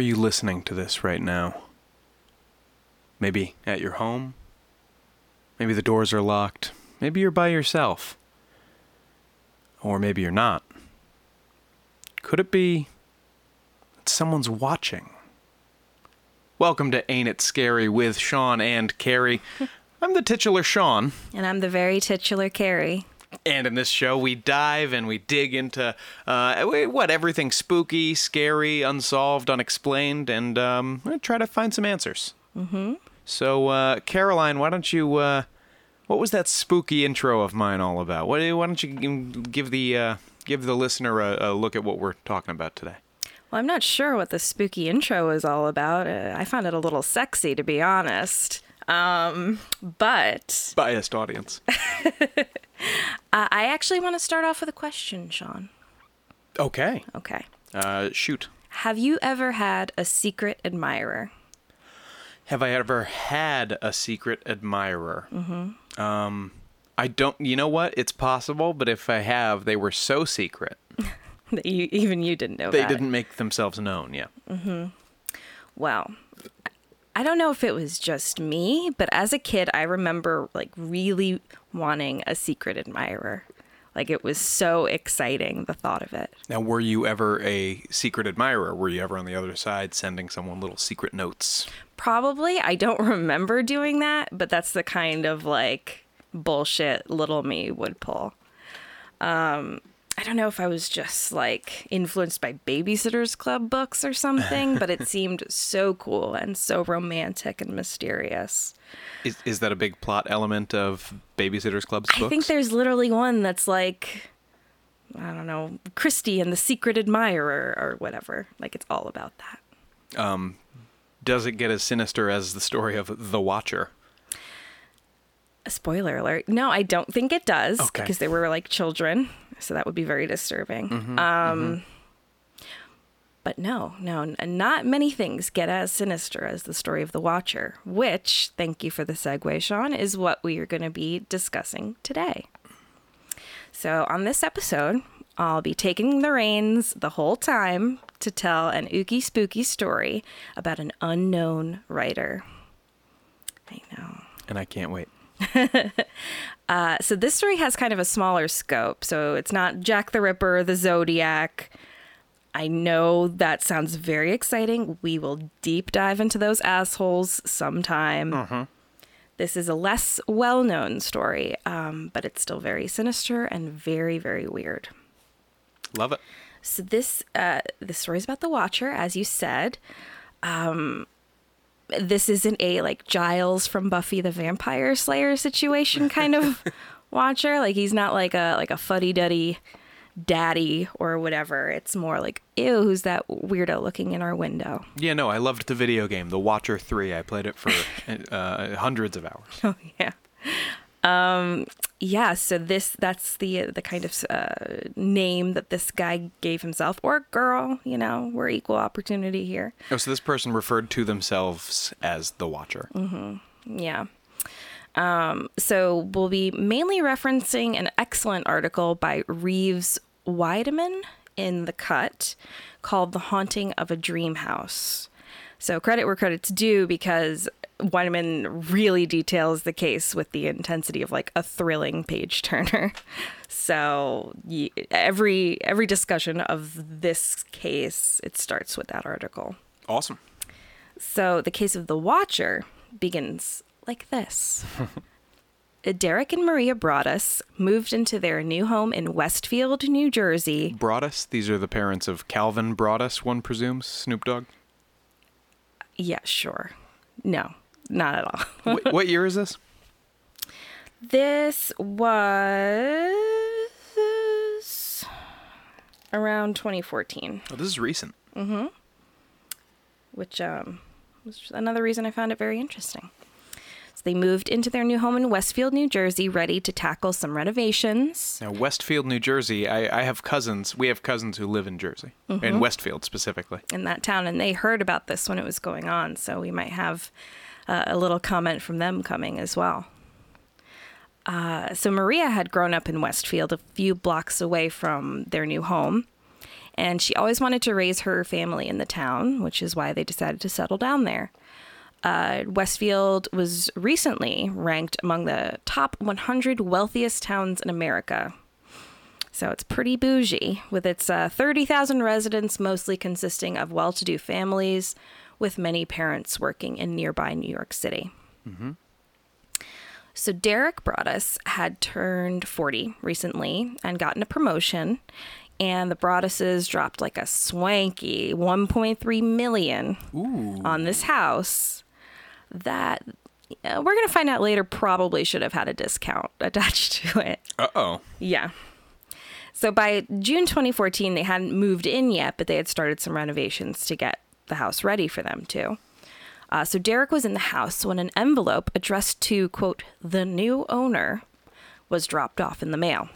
Are you listening to this right now? Maybe at your home? Maybe the doors are locked. Maybe you're by yourself. Or maybe you're not. Could it be that someone's watching? Welcome to Ain't It Scary with Sean and Carrie. I'm the titular Sean. And I'm the very titular Carrie. And in this show, we dive and we dig into uh, what everything spooky, scary, unsolved, unexplained, and um, try to find some answers. Mm-hmm. So, uh, Caroline, why don't you? Uh, what was that spooky intro of mine all about? What, why don't you give the uh, give the listener a, a, look at what we're talking about today? Well, I'm not sure what the spooky intro is all about. Uh, I found it a little sexy, to be honest. Um, but biased audience. Uh, I actually want to start off with a question, Sean. Okay. Okay. Uh, shoot. Have you ever had a secret admirer? Have I ever had a secret admirer? Mm-hmm. Um, I don't. You know what? It's possible, but if I have, they were so secret that you even you didn't know. They didn't make themselves known. Yeah. Mm-hmm. Well, I don't know if it was just me, but as a kid, I remember like really wanting a secret admirer. Like it was so exciting, the thought of it. Now, were you ever a secret admirer? Were you ever on the other side sending someone little secret notes? Probably. I don't remember doing that, but that's the kind of like bullshit little me would pull. Um, I don't know if I was just like influenced by Babysitters Club books or something, but it seemed so cool and so romantic and mysterious. Is is that a big plot element of Babysitters Club's books? I think there's literally one that's like I don't know, Kristy and the Secret Admirer or whatever. Like it's all about that. Um does it get as sinister as the story of The Watcher? A spoiler alert. No, I don't think it does okay. because they were like children so that would be very disturbing. Mm-hmm, um, mm-hmm. But no, no, not many things get as sinister as the story of the Watcher, which, thank you for the segue, Sean, is what we are going to be discussing today. So, on this episode, I'll be taking the reins the whole time to tell an ooky spooky story about an unknown writer. I know. And I can't wait. uh, so this story has kind of a smaller scope. So it's not Jack the Ripper, the Zodiac. I know that sounds very exciting. We will deep dive into those assholes sometime. Uh-huh. This is a less well known story, um, but it's still very sinister and very, very weird. Love it. So this uh, the story is about the Watcher, as you said. Um, this isn't a like Giles from Buffy the Vampire Slayer situation kind of watcher. Like he's not like a like a fuddy duddy daddy or whatever. It's more like, ew, who's that weirdo looking in our window? Yeah, no, I loved the video game, The Watcher 3. I played it for uh, hundreds of hours. Oh, yeah. Um, yeah, so this that's the the kind of uh, name that this guy gave himself, or girl. You know, we're equal opportunity here. Oh, so this person referred to themselves as the Watcher. Mm-hmm. Yeah. Um, so we'll be mainly referencing an excellent article by Reeves Wiedemann in the Cut called "The Haunting of a Dream House." So credit where credit's due because Wiedemann really details the case with the intensity of like a thrilling page turner. So every every discussion of this case, it starts with that article. Awesome. So the case of the Watcher begins like this. Uh, Derek and Maria Broaddus moved into their new home in Westfield, New Jersey. Broaddus? These are the parents of Calvin Broaddus, one presumes, Snoop Dogg? Yeah, sure. No, not at all. what, what year is this? This was around 2014. Oh, this is recent. Mm-hmm. Which um, was another reason I found it very interesting. So they moved into their new home in Westfield, New Jersey, ready to tackle some renovations. Now, Westfield, New Jersey, I, I have cousins. We have cousins who live in Jersey, mm-hmm. in Westfield specifically. In that town, and they heard about this when it was going on, so we might have uh, a little comment from them coming as well. Uh, so Maria had grown up in Westfield, a few blocks away from their new home, And she always wanted to raise her family in the town, which is why they decided to settle down there. Uh, Westfield was recently ranked among the top 100 wealthiest towns in America. So it's pretty bougie, with its uh, 30,000 residents mostly consisting of well to do families, with many parents working in nearby New York City. Mm-hmm. So Derek Broaddus had turned 40 recently and gotten a promotion, and the Broadduses dropped like a swanky 1.3 million Ooh. on this house that uh, we're going to find out later probably should have had a discount attached to it. Uh-oh. Yeah. So by June 2014, they hadn't moved in yet, but they had started some renovations to get the house ready for them too. Uh, so Derek was in the house when an envelope addressed to, quote, the new owner was dropped off in the mail.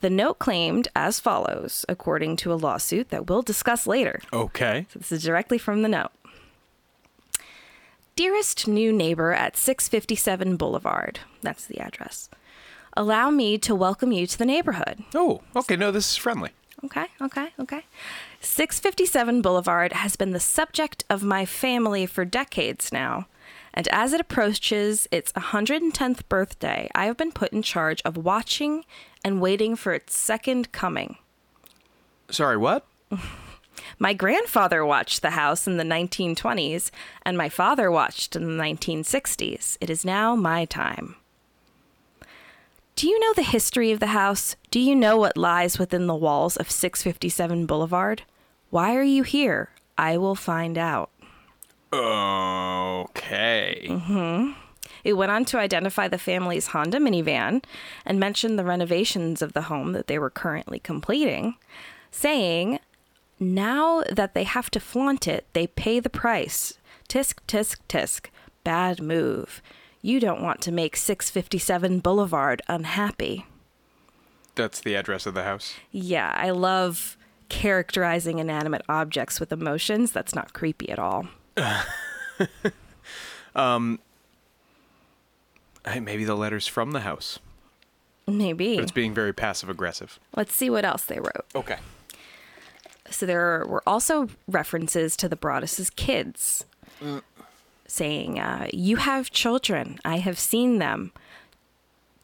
The note claimed as follows, according to a lawsuit that we'll discuss later. Okay. So this is directly from the note. Dearest new neighbor at 657 Boulevard, that's the address. Allow me to welcome you to the neighborhood. Oh, okay. No, this is friendly. Okay, okay, okay. 657 Boulevard has been the subject of my family for decades now. And as it approaches its 110th birthday, I have been put in charge of watching and waiting for its second coming. Sorry, what? my grandfather watched the house in the 1920s, and my father watched in the 1960s. It is now my time. Do you know the history of the house? Do you know what lies within the walls of 657 Boulevard? Why are you here? I will find out. Okay. Mm-hmm. It went on to identify the family's Honda minivan and mentioned the renovations of the home that they were currently completing, saying, Now that they have to flaunt it, they pay the price. Tisk, tisk, tisk. Bad move. You don't want to make 657 Boulevard unhappy. That's the address of the house? Yeah, I love characterizing inanimate objects with emotions. That's not creepy at all. um, maybe the letter's from the house. Maybe. But it's being very passive aggressive. Let's see what else they wrote. Okay. So there were also references to the Broaddus's kids. Mm saying, uh, You have children. I have seen them.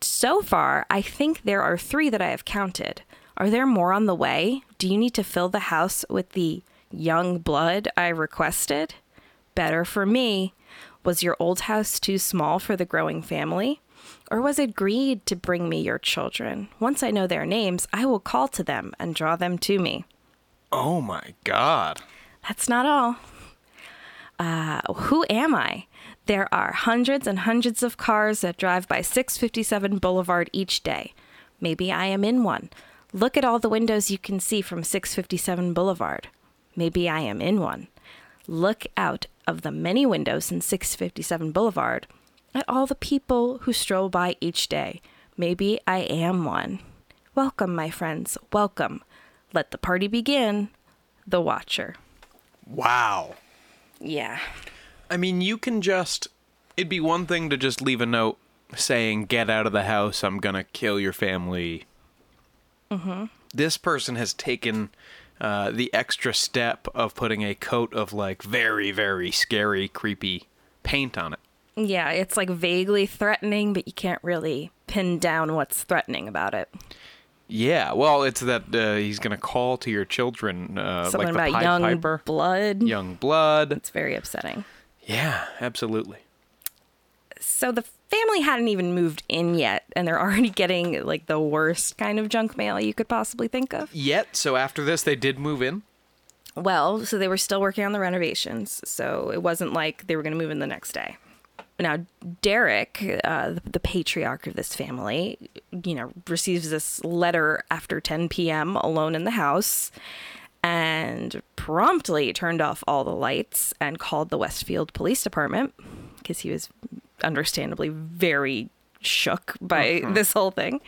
So far, I think there are three that I have counted. Are there more on the way? Do you need to fill the house with the young blood I requested? Better for me. Was your old house too small for the growing family? Or was it greed to bring me your children? Once I know their names, I will call to them and draw them to me. Oh my God. That's not all uh, who am I? There are hundreds and hundreds of cars that drive by 657 Boulevard each day. Maybe I am in one. Look at all the windows you can see from 657 Boulevard. Maybe I am in one. Look out of the many windows in 657 Boulevard at all the people who stroll by each day. Maybe I am one. Welcome, my friends. Welcome. Let the party begin. The Watcher. Wow. Yeah. I mean, you can just. It'd be one thing to just leave a note saying, get out of the house, I'm gonna kill your family. Mm-hmm. This person has taken uh, the extra step of putting a coat of like very, very scary, creepy paint on it. Yeah, it's like vaguely threatening, but you can't really pin down what's threatening about it. Yeah, well, it's that uh, he's going to call to your children, uh, something like about young Piper. blood. Young blood. It's very upsetting. Yeah, absolutely. So the family hadn't even moved in yet, and they're already getting like the worst kind of junk mail you could possibly think of. Yet, so after this, they did move in. Well, so they were still working on the renovations, so it wasn't like they were going to move in the next day now Derek, uh, the, the, patriarch of this family, you know, receives this letter after 10 p.m. alone in the house and promptly turned off all the lights and called the Westfield Police Department because he was understandably very shook by uh-huh. this whole thing.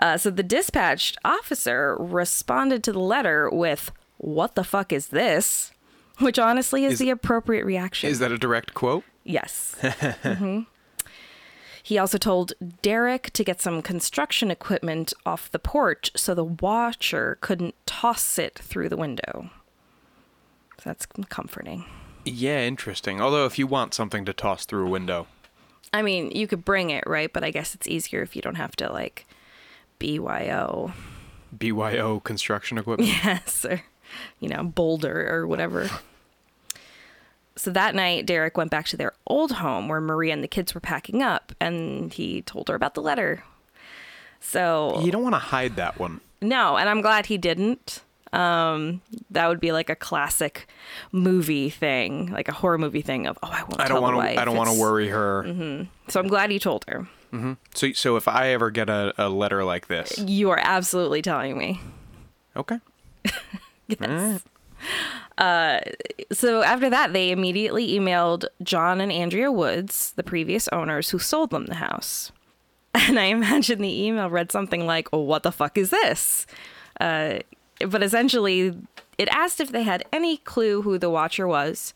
Uh, so the dispatched officer responded to the letter with, What the fuck is this? Which honestly is, is the appropriate reaction. Is that a direct quote? Yes. mm-hmm. He also told Derek to get some construction equipment off the porch so the watcher couldn't toss it through the window. So that's comforting. Yeah, interesting. Although, if you want something to toss through a window, I mean, you could bring it, right? But I guess it's easier if you don't have to, like, BYO. BYO construction equipment? Yes, or, you know, boulder or whatever. so that night, Derek went back to their old home where Maria and the kids were packing up, and he told her about the letter. So. You don't want to hide that one. No, and I'm glad he didn't. Um, that would be like a classic movie thing, like a horror movie thing of, oh, I won't. I don't want to. I don't want to worry her. Mm-hmm. So I'm glad he told her. Mm-hmm. So, so if I ever get a, a letter like this, you are absolutely telling me. Okay. yes. Uh, so after that, they immediately emailed John and Andrea Woods, the previous owners who sold them the house. And I imagine the email read something like, oh, "What the fuck is this?" Uh, but essentially, it asked if they had any clue who the watcher was,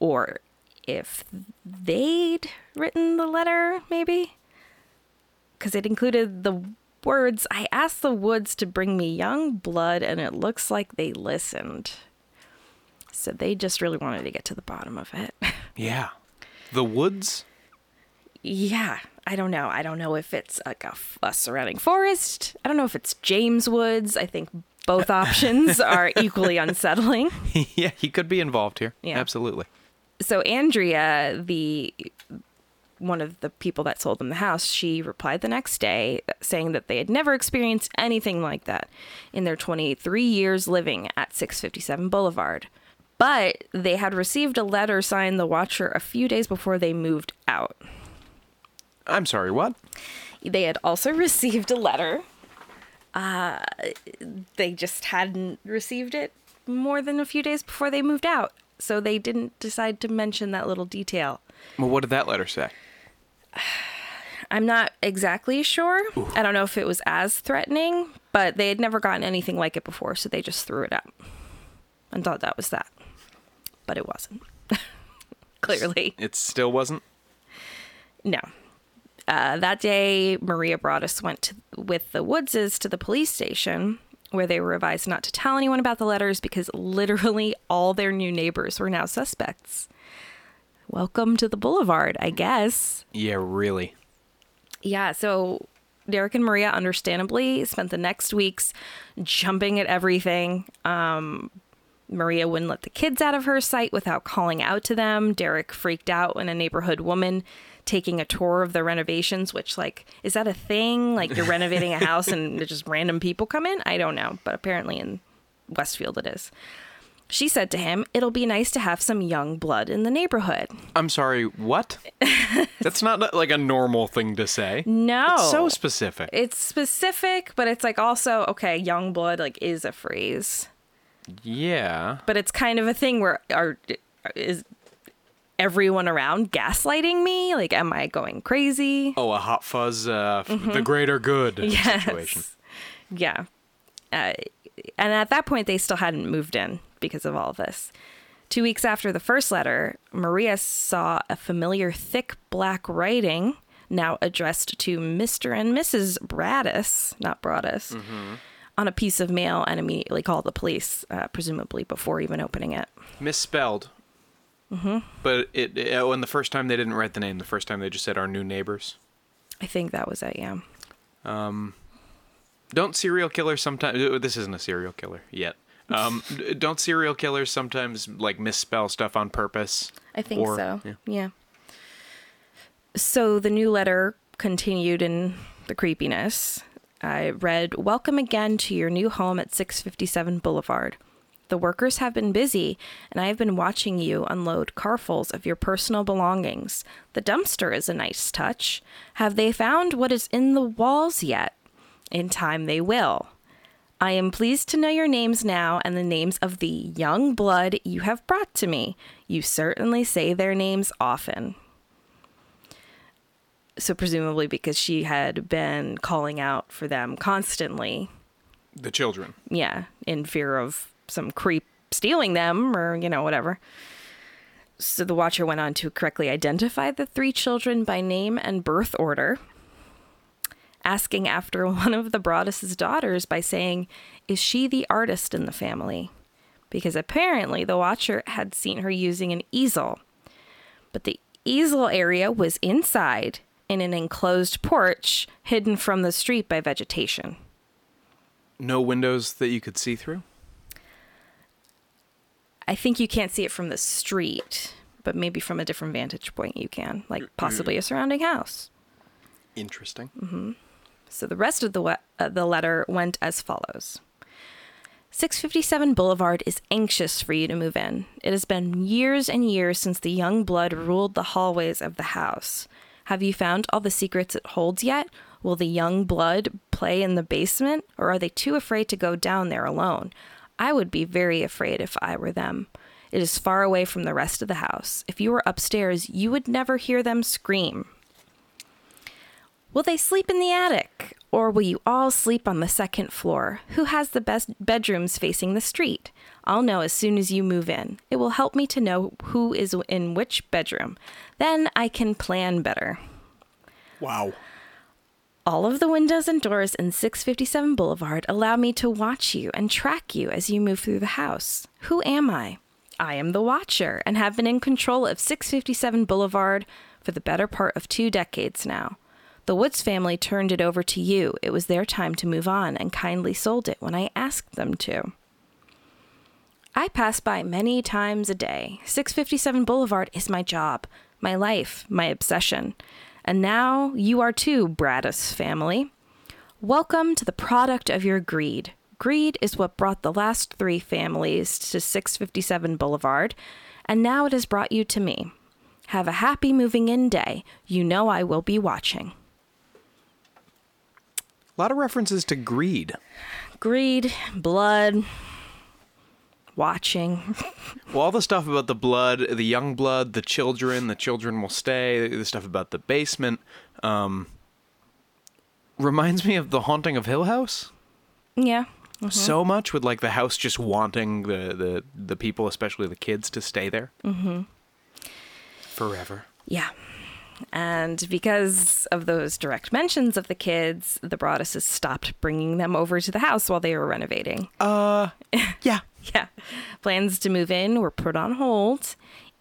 or if they'd written the letter, maybe because it included the words I asked the woods to bring me young blood, and it looks like they listened. So they just really wanted to get to the bottom of it. Yeah. The woods? Yeah. I don't know. I don't know if it's like a, a surrounding forest. I don't know if it's James Woods. I think both options are equally unsettling. yeah, he could be involved here. Yeah. Absolutely. So Andrea, the one of the people that sold them the house, she replied the next day saying that they had never experienced anything like that in their 23 years living at 657 Boulevard. But they had received a letter signed the Watcher a few days before they moved out. I'm sorry, what? They had also received a letter. Uh, they just hadn't received it more than a few days before they moved out. So they didn't decide to mention that little detail. Well, what did that letter say? I'm not exactly sure. Ooh. I don't know if it was as threatening, but they had never gotten anything like it before, so they just threw it out and thought that was that. But it wasn't. Clearly. It still wasn't? No. Uh, that day, Maria Broaddus went to, with the Woodses to the police station where they were advised not to tell anyone about the letters because literally all their new neighbors were now suspects welcome to the boulevard, I guess. Yeah, really. Yeah, so Derek and Maria understandably spent the next weeks jumping at everything. Um, Maria wouldn't let the kids out of her sight without calling out to them. Derek freaked out when a neighborhood woman taking a tour of the renovations, which, like, is that a thing? Like, you're renovating a house and just random people come in? I don't know, but apparently in Westfield it is. She said to him, It'll be nice to have some young blood in the neighborhood. I'm sorry, what? That's not like a normal thing to say. No. It's so specific. It's specific, but it's like also, okay, young blood like is a phrase. Yeah. But it's kind of a thing where are is everyone around gaslighting me? Like am I going crazy? Oh, a hot fuzz uh mm-hmm. the greater good yes. situation. Yeah. Uh, and at that point they still hadn't moved in because of all of this. Two weeks after the first letter, Maria saw a familiar thick black writing now addressed to Mr. and Mrs. Braddis, not Broaddus, mm-hmm. On a piece of mail and immediately call the police, uh, presumably before even opening it. Misspelled. Mm-hmm. But it, it, oh, and the first time they didn't write the name. The first time they just said our new neighbors. I think that was it. Yeah. Um, don't serial killers sometimes? This isn't a serial killer yet. Um, don't serial killers sometimes like misspell stuff on purpose? I think or, so. Yeah. yeah. So the new letter continued in the creepiness. I read, Welcome again to your new home at 657 Boulevard. The workers have been busy, and I have been watching you unload carfuls of your personal belongings. The dumpster is a nice touch. Have they found what is in the walls yet? In time they will. I am pleased to know your names now and the names of the young blood you have brought to me. You certainly say their names often. So, presumably, because she had been calling out for them constantly. The children. Yeah, in fear of some creep stealing them or, you know, whatever. So the watcher went on to correctly identify the three children by name and birth order, asking after one of the Broaddus's daughters by saying, Is she the artist in the family? Because apparently the watcher had seen her using an easel. But the easel area was inside in an enclosed porch hidden from the street by vegetation. No windows that you could see through? I think you can't see it from the street, but maybe from a different vantage point you can, like possibly a surrounding house. Interesting. Mm-hmm. So the rest of the we- uh, the letter went as follows. 657 Boulevard is anxious for you to move in. It has been years and years since the young blood ruled the hallways of the house. Have you found all the secrets it holds yet? Will the young blood play in the basement, or are they too afraid to go down there alone? I would be very afraid if I were them. It is far away from the rest of the house. If you were upstairs, you would never hear them scream. Will they sleep in the attic? Or will you all sleep on the second floor? Who has the best bedrooms facing the street? I'll know as soon as you move in. It will help me to know who is in which bedroom. Then I can plan better. Wow. All of the windows and doors in 657 Boulevard allow me to watch you and track you as you move through the house. Who am I? I am the Watcher and have been in control of 657 Boulevard for the better part of two decades now. The Woods family turned it over to you. It was their time to move on and kindly sold it when I asked them to. I pass by many times a day. 657 Boulevard is my job, my life, my obsession. And now you are too, Broaddus family. Welcome to the product of your greed. Greed is what brought the last three families to 657 Boulevard, and now it has brought you to me. Have a happy moving in day. You know I will be watching. A lot of references to greed. Greed, blood, watching. well, all the stuff about the blood, the young blood, the children, the children will stay, the stuff about the basement, um, reminds me of the haunting of Hill House. Yeah. Mm-hmm. So much with like the house just wanting the the the people, especially the kids, to stay there. Mm-hmm. Forever. Yeah. And because of those direct mentions of the kids, the Broadduses stopped bringing them over to the house while they were renovating. Uh, yeah. yeah. Plans to move in were put on hold.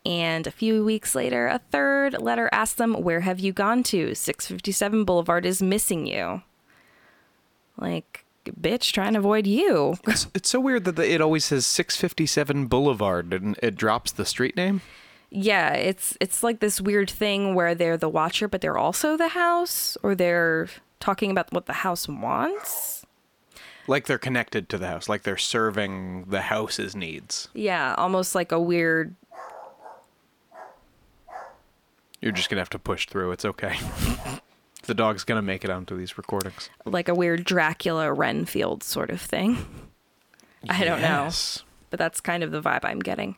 And a few weeks later, a third letter asked them, Where have you gone to? 657 Boulevard is missing you. Like, bitch, trying to avoid you. It's, it's so weird that the, it always says 657 Boulevard and it drops the street name. Yeah, it's it's like this weird thing where they're the watcher, but they're also the house, or they're talking about what the house wants. Like they're connected to the house, like they're serving the house's needs. Yeah, almost like a weird. You're just gonna have to push through. It's okay. the dog's gonna make it onto these recordings. Like a weird Dracula Renfield sort of thing. I don't know, but that's kind of the vibe I'm getting.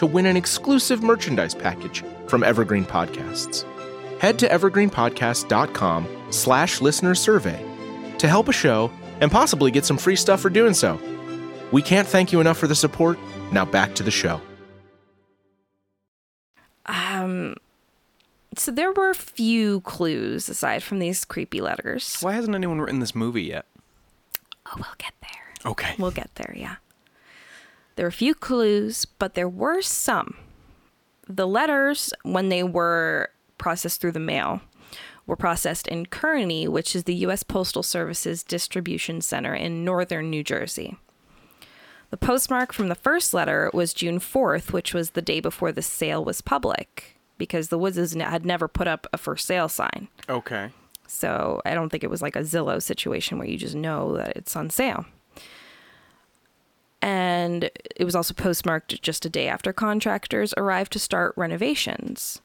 to win an exclusive merchandise package from Evergreen Podcasts. Head to evergreenpodcast.com slash listener survey to help a show and possibly get some free stuff for doing so. We can't thank you enough for the support. Now back to the show. Um, so there were a few clues aside from these creepy letters. Why hasn't anyone written this movie yet? Oh, we'll get there. Okay. We'll get there, yeah. There were a few clues, but there were some. The letters, when they were processed through the mail, were processed in Kearny, which is the U.S. Postal Service's distribution center in northern New Jersey. The postmark from the first letter was June 4th, which was the day before the sale was public, because the Woodses had never put up a for sale sign. Okay. So I don't think it was like a Zillow situation where you just know that it's on sale. And it was also postmarked just a day after contractors arrived to start renovations.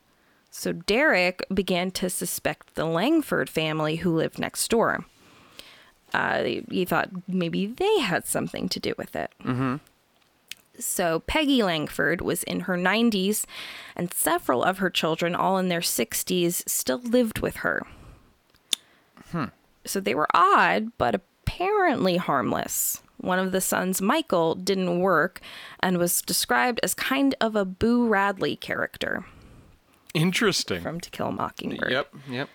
So Derek began to suspect the Langford family who lived next door. Uh, he thought maybe they had something to do with it. Mm-hmm. So Peggy Langford was in her 90s, and several of her children, all in their 60s, still lived with her. Hmm. So they were odd, but apparently harmless. One of the sons, Michael, didn't work and was described as kind of a Boo Radley character. Interesting. From To Kill a Mockingbird. Yep, yep.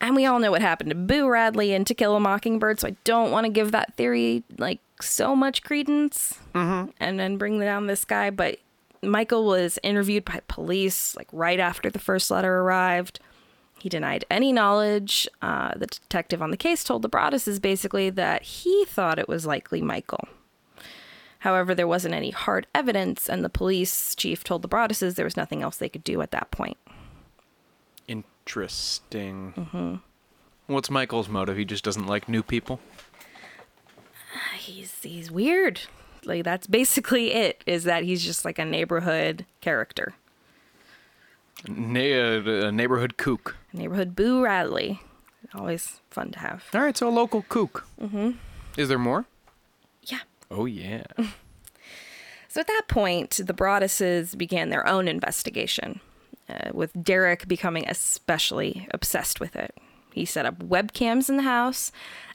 And we all know what happened to Boo Radley in To Kill a Mockingbird, so I don't want to give that theory like so much credence mm-hmm. and then bring down this guy. But Michael was interviewed by police like right after the first letter arrived. He denied any knowledge. Uh, the detective on the case told the Broadduses basically that he thought it was likely Michael. However, there wasn't any hard evidence, and the police chief told the Broadduses there was nothing else they could do at that point. Interesting. Mm-hmm. What's Michael's motive? He just doesn't like new people. He's he's weird. Like that's basically it. Is that he's just like a neighborhood character. Na- uh, a neighborhood kook. Neighborhood Boo Radley. Always fun to have. All right, so a local kook. Mm-hmm. Is there more? Yeah. Oh yeah. so at that point, the Broadduses began their own investigation uh, with Derek becoming especially obsessed with it. He set up webcams in the house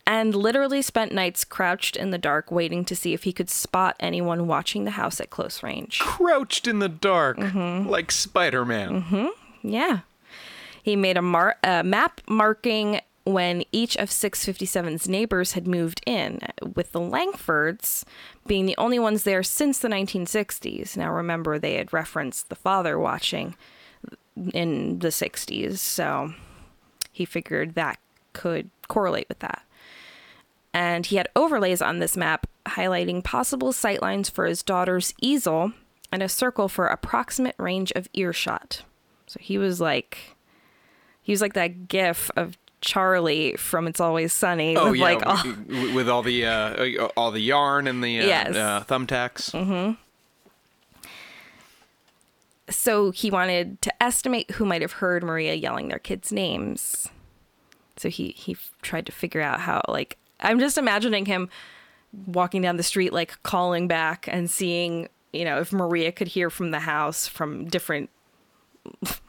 and literally spent nights crouched in the dark waiting to see if he could spot anyone watching the house at close range. Crouched in the dark, mm-hmm. like Spider Man. Mm-hmm. Yeah. He made a, mar- a map marking when each of 657's neighbors had moved in, with the Langfords being the only ones there since the 1960s. Now, remember, they had referenced the father watching in the 60s. So he figured that could correlate with that. And he had overlays on this map highlighting possible sightlines for his daughter's easel and a circle for approximate range of earshot. So he was like he was like that gif of Charlie from It's Always Sunny. Oh with yeah, like all, with all the uh, all the yarn and the uh, yes. uh, thumbtacks. Mm-hmm so he wanted to estimate who might have heard Maria yelling their kids' names. So he he tried to figure out how like I'm just imagining him walking down the street like calling back and seeing, you know, if Maria could hear from the house from different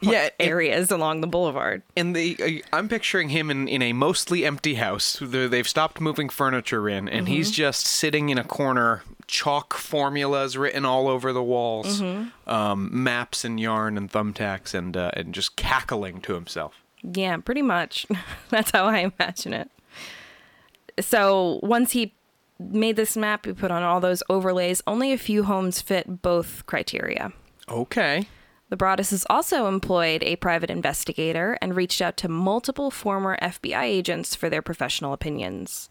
yeah areas along the boulevard. And the uh, I'm picturing him in, in a mostly empty house. They've stopped moving furniture in, and mm-hmm. he's just sitting in a corner. Chalk formulas written all over the walls, mm-hmm. um, maps and yarn and thumbtacks, and uh, and just cackling to himself. Yeah, pretty much. That's how I imagine it. So once he made this map, he put on all those overlays. Only a few homes fit both criteria. Okay. The Broadduses also employed a private investigator and reached out to multiple former FBI agents for their professional opinions.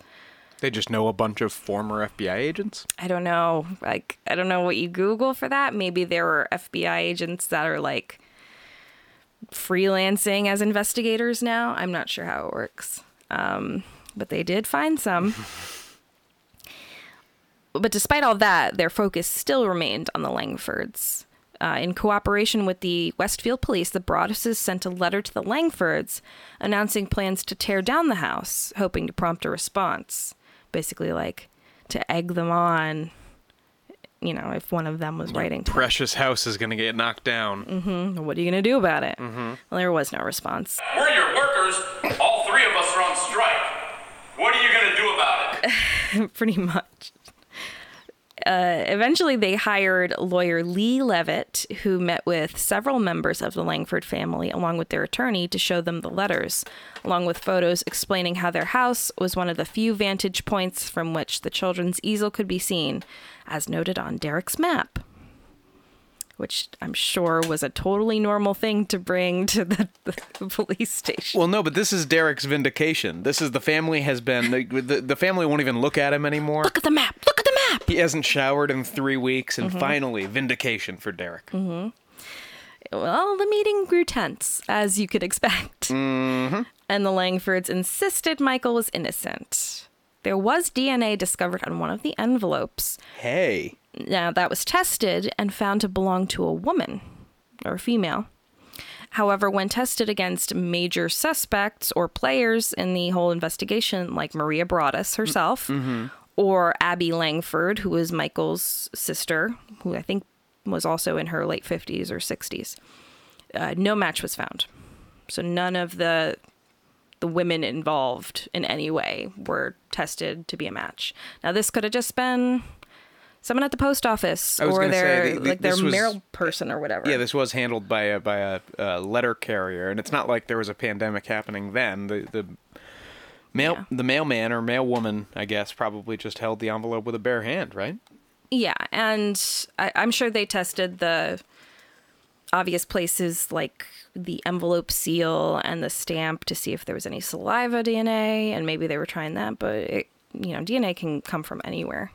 They just know a bunch of former FBI agents? I don't know. Like I don't know what you Google for that. Maybe there were FBI agents that are like freelancing as investigators now. I'm not sure how it works. Um, but they did find some. but despite all that, their focus still remained on the Langfords. Uh, in cooperation with the Westfield police, the Broadduses sent a letter to the Langfords announcing plans to tear down the house, hoping to prompt a response. Basically, like to egg them on, you know, if one of them was writing. Precious them. house is going to get knocked down. Mm-hmm. What are you going to do about it? Mm-hmm. Well, there was no response. We're your workers. All three of us are on strike. What are you going to do about it? Pretty much. Uh, eventually, they hired lawyer Lee Levitt, who met with several members of the Langford family, along with their attorney, to show them the letters, along with photos explaining how their house was one of the few vantage points from which the children's easel could be seen, as noted on Derek's map. Which I'm sure was a totally normal thing to bring to the, the police station. Well, no, but this is Derek's vindication. This is the family has been the, the family won't even look at him anymore. Look at the map. Look at the map. He hasn't showered in three weeks, and mm-hmm. finally, vindication for Derek. Mm-hmm. Well, the meeting grew tense, as you could expect. Mm-hmm. And the Langfords insisted Michael was innocent. There was DNA discovered on one of the envelopes. Hey. Now, that was tested and found to belong to a woman or a female. However, when tested against major suspects or players in the whole investigation, like Maria Broaddus herself Mm-hmm. or Abby Langford, who was Michael's sister, who I think was also in her late 50s or 60s, uh, no match was found. So none of the the women involved in any way were tested to be a match. Now this could have just been someone at the post office or their the- the- like their was- mail person or whatever. Yeah, this was handled by a by a, uh letter carrier, and it's not like there was a pandemic happening then. The the mail Yeah. the mailman or mailwoman, I guess, probably just held the envelope with a bare hand, right? Yeah, and I, I'm sure they tested the obvious places like the envelope seal and the stamp to see if there was any saliva DNA, and maybe they were trying that. But it, you know, DNA can come from anywhere.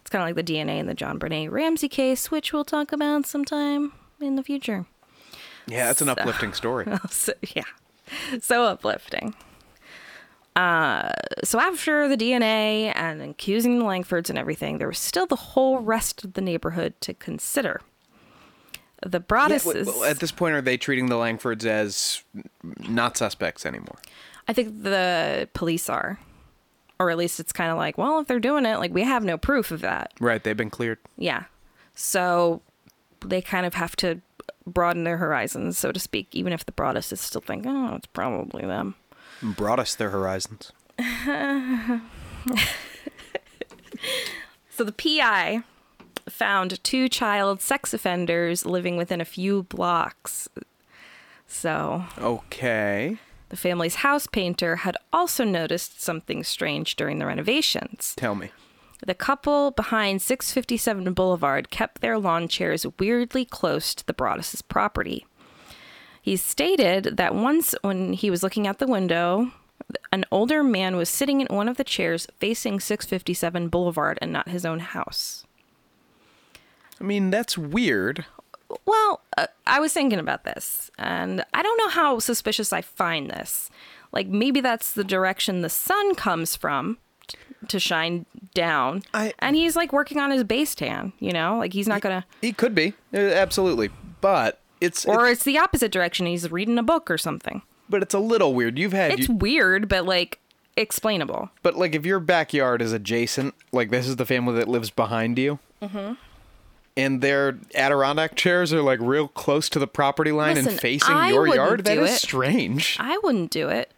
It's kind of like the DNA in the JonBenét Ramsey case, which we'll talk about sometime in the future. Yeah, that's an uplifting story. so, yeah, so uplifting. Uh, so after the DNA and accusing the Langfords and everything, there was still the whole rest of the neighborhood to consider. The Yeah, Broadduses, w- at this point, are they treating the Langfords as not suspects anymore? I think the police are, or at least it's kind of like, well, if they're doing it, like we have no proof of that. Right, they've been cleared. Yeah, so they kind of have to broaden their horizons, so to speak, even if the Broadduses still think, oh, it's probably them. Brought us their horizons. So the PI found two child sex offenders living within a few blocks. So Okay. the family's house painter had also noticed something strange during the renovations. Tell me. The couple behind 657 Boulevard kept their lawn chairs weirdly close to the Broaddus' property. He stated that once when he was looking out the window, an older man was sitting in one of the chairs facing 657 Boulevard and not his own house. I mean, that's weird. Well, uh, I was thinking about this, and I don't know how suspicious I find this. Like, maybe that's the direction the sun comes from t- to shine down. I- and he's like working on his base tan, you know? Like, he's not gonna. He could be, uh, absolutely, but it's Or it's, it's the opposite direction. He's reading a book or something. but it's a little weird. You've had, It's you, weird, but like explainable. but like if your backyard is adjacent, like this is the family that lives behind you, Mm-hmm. And their Adirondack chairs are like real close to the property line Listen, and facing I your yard. That is it. strange. I wouldn't do it.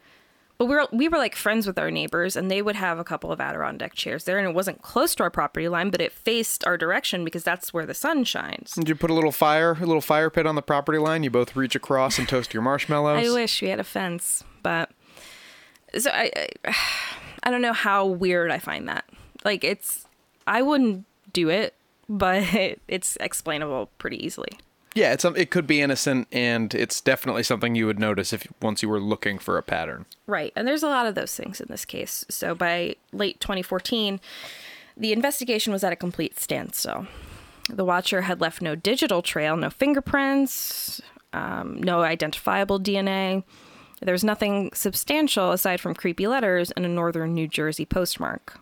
But we were we were like friends with our neighbors, and they would have a couple of Adirondack chairs there, and it wasn't close to our property line, but it faced our direction because that's where the sun shines. Did you put a little fire, a little fire pit on the property line? You both reach across and toast your marshmallows. I wish we had a fence, but so I, I I don't know how weird I find that. Like it's I wouldn't do it, but it's explainable pretty easily. Yeah, it's um, it could be innocent, and it's definitely something you would notice if once you were looking for a pattern. Right. And there's a lot of those things in this case. So by late 2014, the investigation was at a complete standstill. The watcher had left no digital trail, no fingerprints, um, no identifiable DNA. There was nothing substantial aside from creepy letters and a northern New Jersey postmark.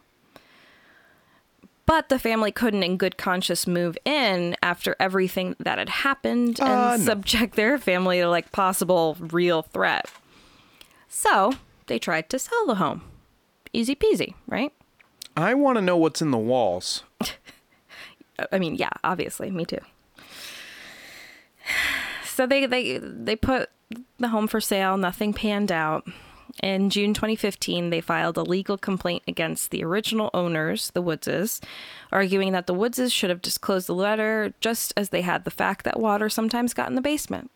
But the family couldn't, in good conscience, move in after everything that had happened and Uh, no. subject their family to like possible real threat. So they tried to sell the home. Easy peasy, right? I want to know what's in the walls. I mean, yeah, obviously, me too. So they they they put the home for sale. Nothing panned out. In June 2015, they filed a legal complaint against the original owners, the Woodses, arguing that the Woodses should have disclosed the letter, just as they had the fact that water sometimes got in the basement.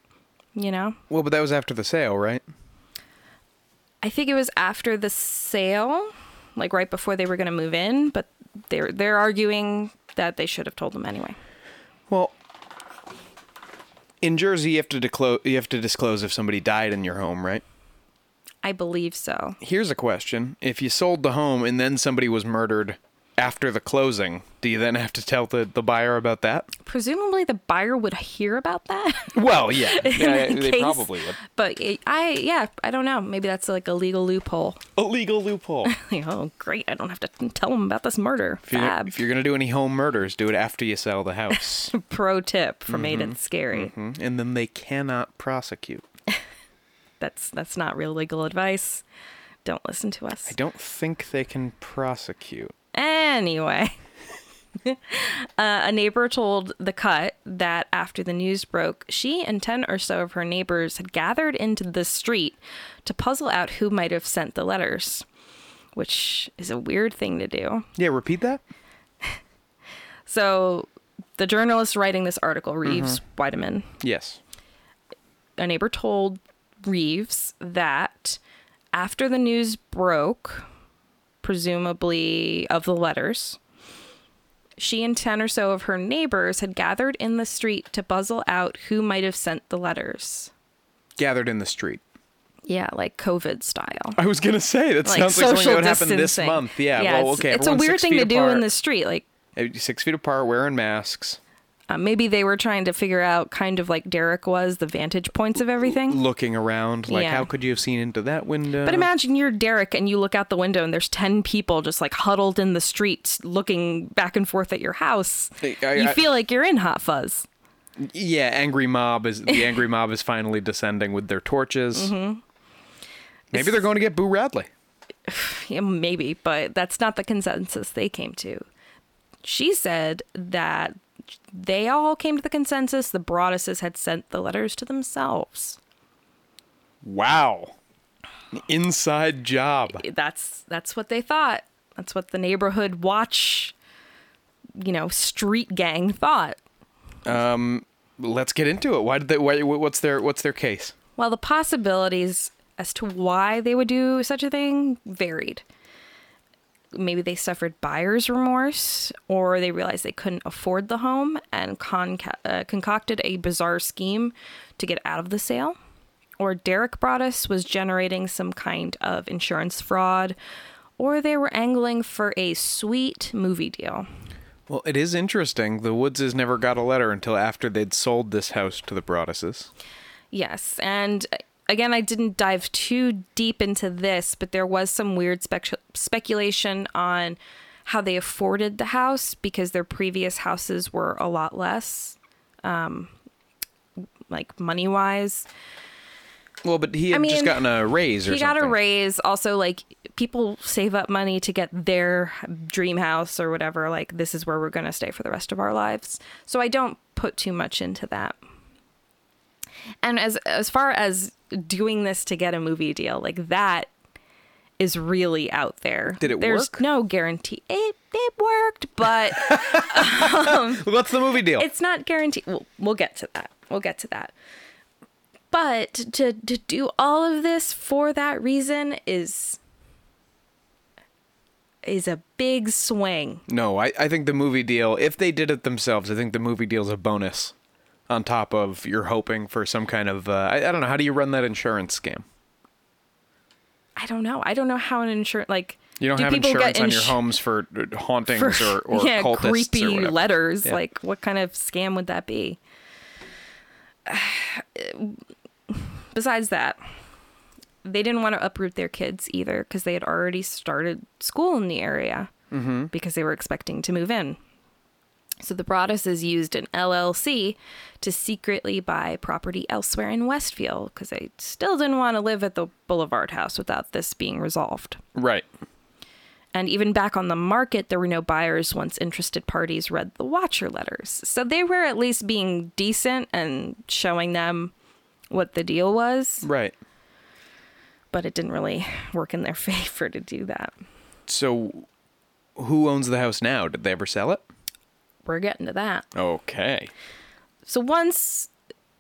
You know, Well, but that was after the sale, right? I think it was after the sale, like right before they were going to move in, but they're they're arguing that they should have told them anyway. Well, in Jersey, you have to disclose. You have to disclose if somebody died in your home, right? I believe so. Here's a question: If you sold the home and then somebody was murdered after the closing, do you then have to tell the, the buyer about that? Presumably, the buyer would hear about that. Well, yeah, yeah they case- probably would. But it, I, yeah, I don't know. Maybe that's like a legal loophole. A legal loophole. Like, oh, great! I don't have to tell them about this murder. If you're, Fab. if you're gonna do any home murders, do it after you sell the house, Pro tip for Ain't It Scary. Mhm. and then they cannot prosecute. That's that's not real legal advice. Don't listen to us. I don't think they can prosecute. Anyway, uh, a neighbor told The Cut that after the news broke, she and 10 or so of her neighbors had gathered into the street to puzzle out who might have sent the letters, which is a weird thing to do. Yeah, repeat that. So, the journalist writing this article, Reeves Wiedeman, Yes. a neighbor told Reeves that after the news broke, presumably of the letters, she and 10 or so of her neighbors had gathered in the street to puzzle out who might have sent the letters. Gathered in the street. Yeah, like COVID style. I was gonna say that Like sounds like something that would happen this month. Yeah. well, it's, okay. It's a weird thing to do in the street. Like, Uh, Six feet apart, wearing masks, uh, maybe they were trying to figure out, kind of like Derek was, the vantage points of everything. looking around. Like, Yeah. how could you have seen into that window? But imagine you're Derek and you look out the window and there's 10 people just like huddled in the streets looking back and forth at your house. I- I- you feel like you're in Hot Fuzz. Yeah, angry mob is the angry mob is finally descending with their torches. Mm-hmm. Maybe they're going to get Boo Radley. Yeah, maybe, but that's not the consensus they came to. She said that they all came to the consensus the Broadduses had sent the letters to themselves. Wow. Inside job. That's that's what they thought. That's what the neighborhood watch, you know, street gang thought. Um Let's get into it. Why did they? Why, what's their What's their case? Well, the possibilities as to why they would do such a thing varied. Maybe they suffered buyer's remorse, or they realized they couldn't afford the home and conca- uh, concocted a bizarre scheme to get out of the sale. Or Derek Broaddus was generating some kind of insurance fraud, or they were angling for a sweet movie deal. Well, it is interesting. The Woodses never got a letter until after they'd sold this house to the Broadduses. Yes, and again, I didn't dive too deep into this, but there was some weird spec- speculation on how they afforded the house because their previous houses were a lot less, um, like money wise. Well, but he had I just gotten a raise or He something. got a raise. Also, like people save up money to get their dream house or whatever. Like this is where we're gonna stay for the rest of our lives. So I don't put too much into that. And as as far as doing this to get a movie deal, like that is really out there. Did it There's work? no guarantee. It it worked, but um, What's the movie deal? it's not guaranteed. We'll, we'll get to that. We'll get to that. But to to do all of this for that reason is is a big swing. No, I, I think the movie deal, if they did it themselves, I think the movie deal's a bonus on top of you're hoping for some kind of, uh, I, I don't know, how do you run that insurance scam? I don't know. I don't know how an insurance like You don't do have people insurance get on your homes for uh, hauntings for or, or yeah, or creepy whatever. letters. Yeah. Like what kind of scam would that be? Besides that, they didn't want to uproot their kids either because they had already started school in the area Mm-hmm. because they were expecting to move in. So the Broadduses used an LLC to secretly buy property elsewhere in Westfield because they still didn't want to live at the Boulevard House without this being resolved. Right. And even back on the market, there were no buyers once interested parties read the watcher letters. So they were at least being decent and showing them what the deal was, Right. but it didn't really work in their favor to do that. So who owns the house now? Did they ever sell it? We're getting to that. Okay. So once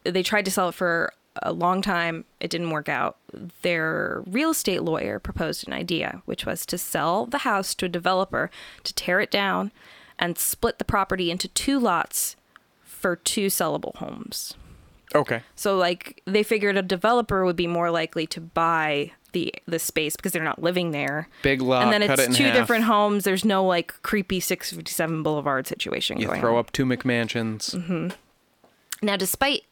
they tried to sell it for a long time, it didn't work out. Their real estate lawyer proposed an idea, which was to sell the house to a developer to tear it down and split the property into two lots for two sellable homes. Okay. So like they figured a developer would be more likely to buy the the space because they're not living there. Big lot, and then it's it two half. different homes. There's no like creepy 657 Boulevard situation You going throw on. up two McMansions. Mm-hmm. Now, despite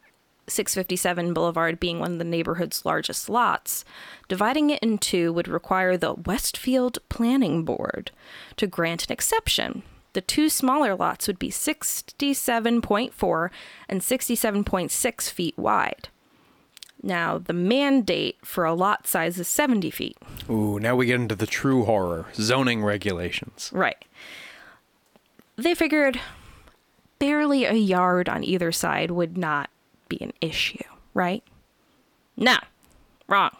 657 Boulevard being one of the neighborhood's largest lots, dividing it in two would require the Westfield Planning Board to grant an exception. The two smaller lots would be 67.4 and 67.6 feet wide. Now, the mandate for a lot size is 70 feet. Ooh, now we get into the true horror zoning regulations. Right. They figured barely a yard on either side would not be an issue, right? No, wrong.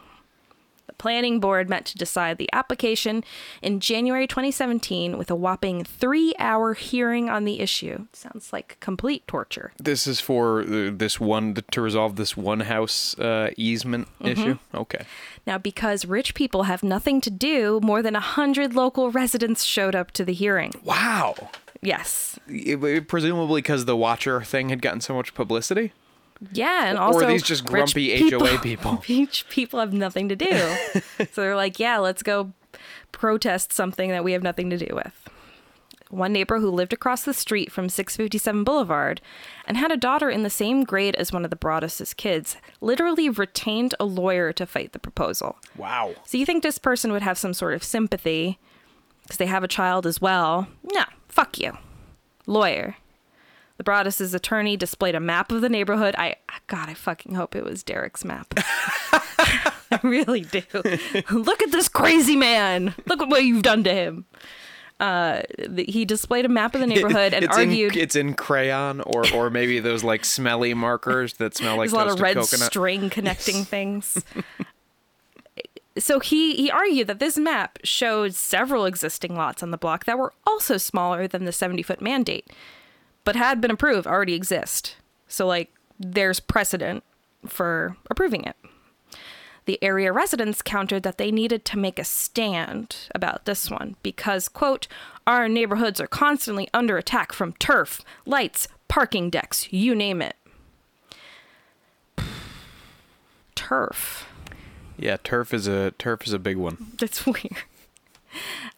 Planning board met to decide the application in January 2017 with a whopping three hour hearing on the issue. Sounds like complete torture. This is for this one to resolve this one house uh, easement issue. Okay. Now, because rich people have nothing to do, more than a hundred local residents showed up to the hearing. Wow. Yes. It- presumably because the Watcher thing had gotten so much publicity. Yeah, and Or also are these just grumpy HOA people? Rich people have nothing to do, so they're like, "Yeah, let's go protest something that we have nothing to do with." One neighbor who lived across the street from 657 Boulevard and had a daughter in the same grade as one of the Broaddus's kids literally retained a lawyer to fight the proposal. Wow. So you think this person would have some sort of sympathy because they have a child as well? No, fuck you. Lawyer. The Broaddus's attorney displayed a map of the neighborhood. I God, I fucking hope it was Derek's map. I really do. Look at this crazy man. Look at what you've done to him. Uh, he displayed a map of the neighborhood and it's argued. In, it's in crayon or or maybe those like smelly markers that smell like There's a lot of red coconut. string connecting things. so he he argued that this map showed several existing lots on the block that were also smaller than the 70 foot mandate, but had been approved, already exist. So like there's precedent for approving it. The area residents countered that they needed to make a stand about this one because, quote, our neighborhoods are constantly under attack from turf, lights, parking decks, you name it. Turf. Yeah, turf is a turf is a big one. That's weird.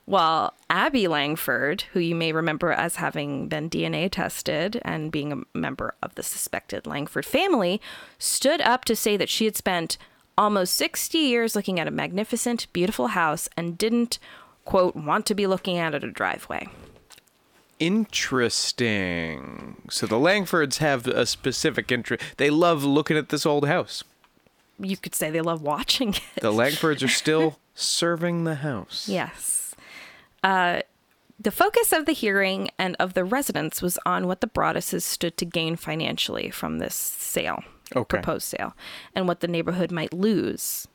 Well, Abby Langford, who you may remember as having been DNA tested and being a member of the suspected Langford family, stood up to say that she had spent almost 60 years looking at a magnificent, beautiful house and didn't, quote, want to be looking at it a driveway. Interesting. So the Langfords have a specific interest. They love looking at this old house. You could say they love watching it. The Langfords are still serving the house. Yes. Uh, the focus of the hearing and of the residents was on what the Broadduses stood to gain financially from this sale, Okay. proposed sale, and what the neighborhood might lose.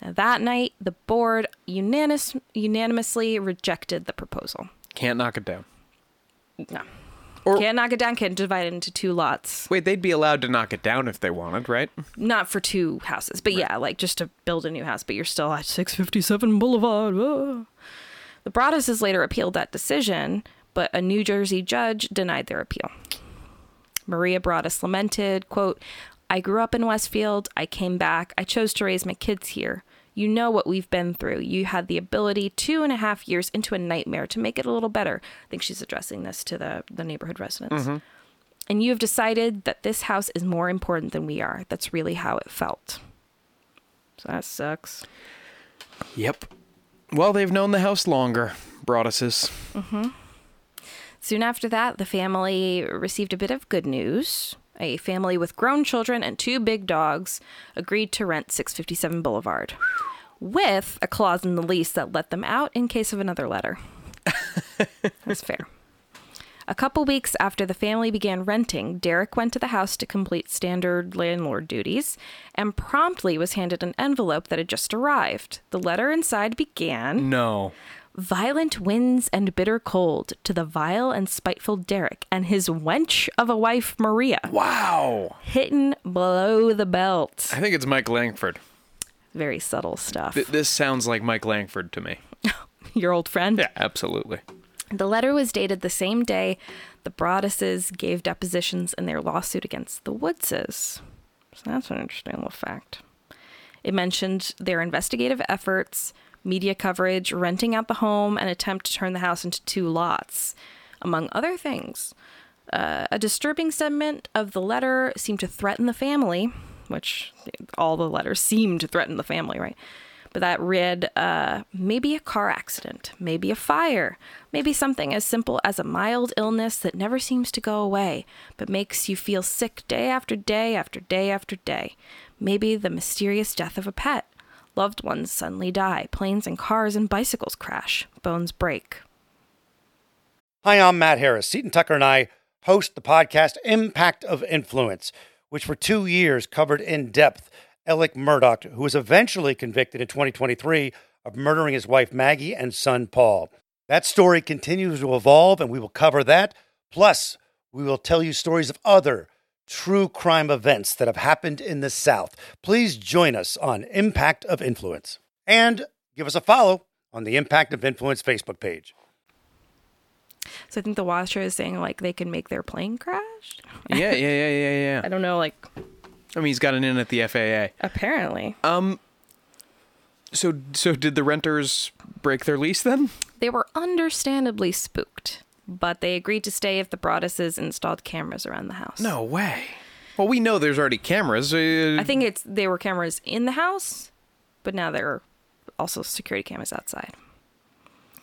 Now, that night, the board unanimous, unanimously rejected the proposal. Can't knock it down. No. Or- can't knock it down, can't divide it into two lots. Wait, they'd be allowed to knock it down if they wanted, right? Not for two houses, but yeah, like just to build a new house, but you're still at 657 Boulevard. Ah. The Broadduses later appealed that decision, but a New Jersey judge denied their appeal. Maria Broaddus lamented, quote, I grew up in Westfield. I came back. I chose to raise my kids here. You know what we've been through. You had the ability two and a half years into a nightmare to make it a little better. I think she's addressing this to the, the neighborhood residents. And you have decided that this house is more important than we are. That's really how it felt. So that sucks. Yep. Well, they've known the house longer, Broadduses. Mm-hmm. Soon after that, the family received a bit of good news. A family with grown children and two big dogs agreed to rent 657 Boulevard with a clause in the lease that let them out in case of another letter. That's fair. A couple weeks after the family began renting, Derek went to the house to complete standard landlord duties and promptly was handed an envelope that had just arrived. The letter inside began No. Violent winds and bitter cold to the vile and spiteful Derek and his wench of a wife, Maria, Wow. hitting below the belt. I think it's Mike Langford. Very subtle stuff. Th- this sounds like Mike Langford to me. Your old friend? Yeah, absolutely. The letter was dated the same day the Broadduses gave depositions in their lawsuit against the Woodses. So that's an interesting little fact. It mentioned their investigative efforts, media coverage, renting out the home, and attempt to turn the house into two lots, among other things. Uh, a disturbing segment of the letter seemed to threaten the family, which all the letters seemed to threaten the family, right? But that read uh, maybe a car accident, maybe a fire, maybe something as simple as a mild illness that never seems to go away, but makes you feel sick day after day after day after day. Maybe the mysterious death of a pet. Loved ones suddenly die, planes and cars and bicycles crash, bones break. Hi, I'm Matt Harris. Seton Tucker and I host the podcast Impact of Influence, which for two years covered in depth Alec Murdaugh, who was eventually convicted in 2023 of murdering his wife Maggie and son Paul. That story continues to evolve, and we will cover that. Plus, we will tell you stories of other true crime events that have happened in the South. Please join us on Impact of Influence and give us a follow on the Impact of Influence Facebook page. So I think the watcher is saying like they can make their plane crash. Yeah, yeah, yeah, yeah, yeah. I don't know, like I mean, he's got an in at the FAA. apparently Um. So, so did the renters break their lease then? they were understandably spooked, but they agreed to stay if the Broadduses installed cameras around the house. No way. Well, we know there's already cameras. Uh, I think it's they were cameras in the house, but now there are also security cameras outside.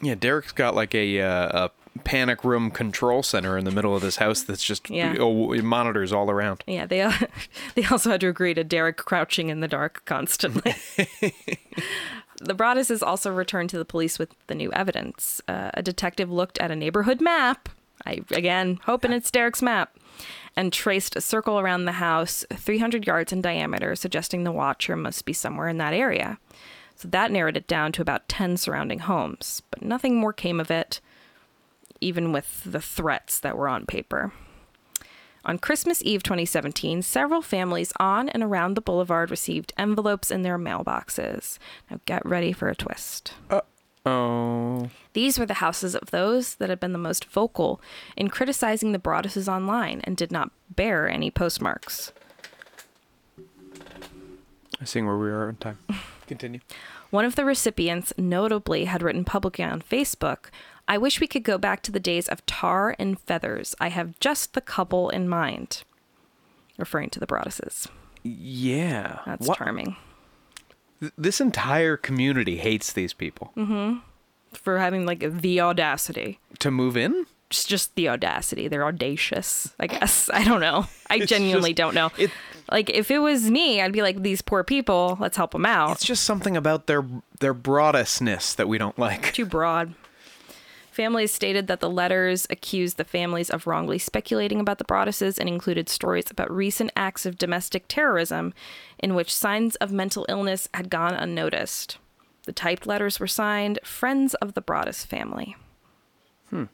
Yeah, Derek's got like a uh, a panic room control center in the middle of this house that's just Yeah. oh, monitors all around. Yeah, they they also had to agree to Derek crouching in the dark constantly. the Broadduses also returned to the police with the new evidence. Uh, a detective looked at a neighborhood map. I again hoping it's Derek's map. And traced a circle around the house 300 yards in diameter, suggesting the watcher must be somewhere in that area. So that narrowed it down to about 10 surrounding homes, but nothing more came of it, even with the threats that were on paper. On Christmas Eve 2017, several families on and around the boulevard received envelopes in their mailboxes. Now get ready for a twist. Oh, These were the houses of those that had been the most vocal in criticizing the Broadduses online and did not bear any postmarks. I seeing where we are on time. Continue. One of the recipients notably had written publicly on Facebook, I wish we could go back to the days of tar and feathers. I have just the couple in mind. Referring to the Broadduses. Yeah, That's What- charming. th- This entire community hates these people. Mm-hmm. For having like the audacity. To move in? It's just the audacity. They're audacious, I guess. I don't know. I genuinely just- don't know. it- like if it was me, I'd be like, these poor people, let's help them out. It's just something about their their broadness that we don't like. too broad. Families stated that the letters accused the families of wrongly speculating about the Broadduses and included stories about recent acts of domestic terrorism in which signs of mental illness had gone unnoticed. The typed letters were signed Friends of the Broaddus family. Hmm.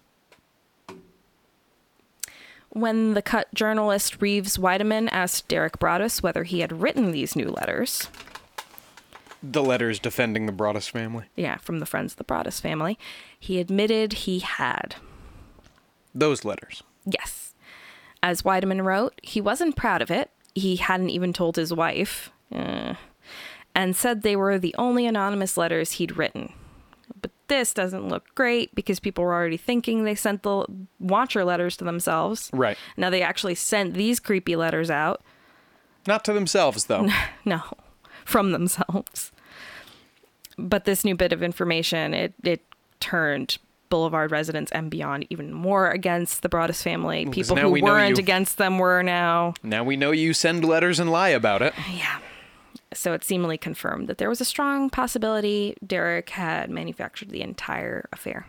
When the cut journalist Reeves Wiedeman asked Derek Broaddus whether he had written these new letters, The letters defending the Broaddus family. yeah, from the Friends of the Broaddus family, he admitted he had. Those letters. Yes. As Wiedeman wrote, he wasn't proud of it. He hadn't even told his wife, uh, and said they were the only anonymous letters he'd written. But this doesn't look great because people were already thinking they sent the Watcher letters to themselves. Right. Now they actually sent these creepy letters out. Not to themselves though. No, from themselves. But this new bit of information, it, it turned Boulevard residents and beyond even more against the Broaddus family. People who we weren't you- against them were now. now we know you send letters and lie about it. Yeah. So it seemingly confirmed that there was a strong possibility Derek had manufactured the entire affair.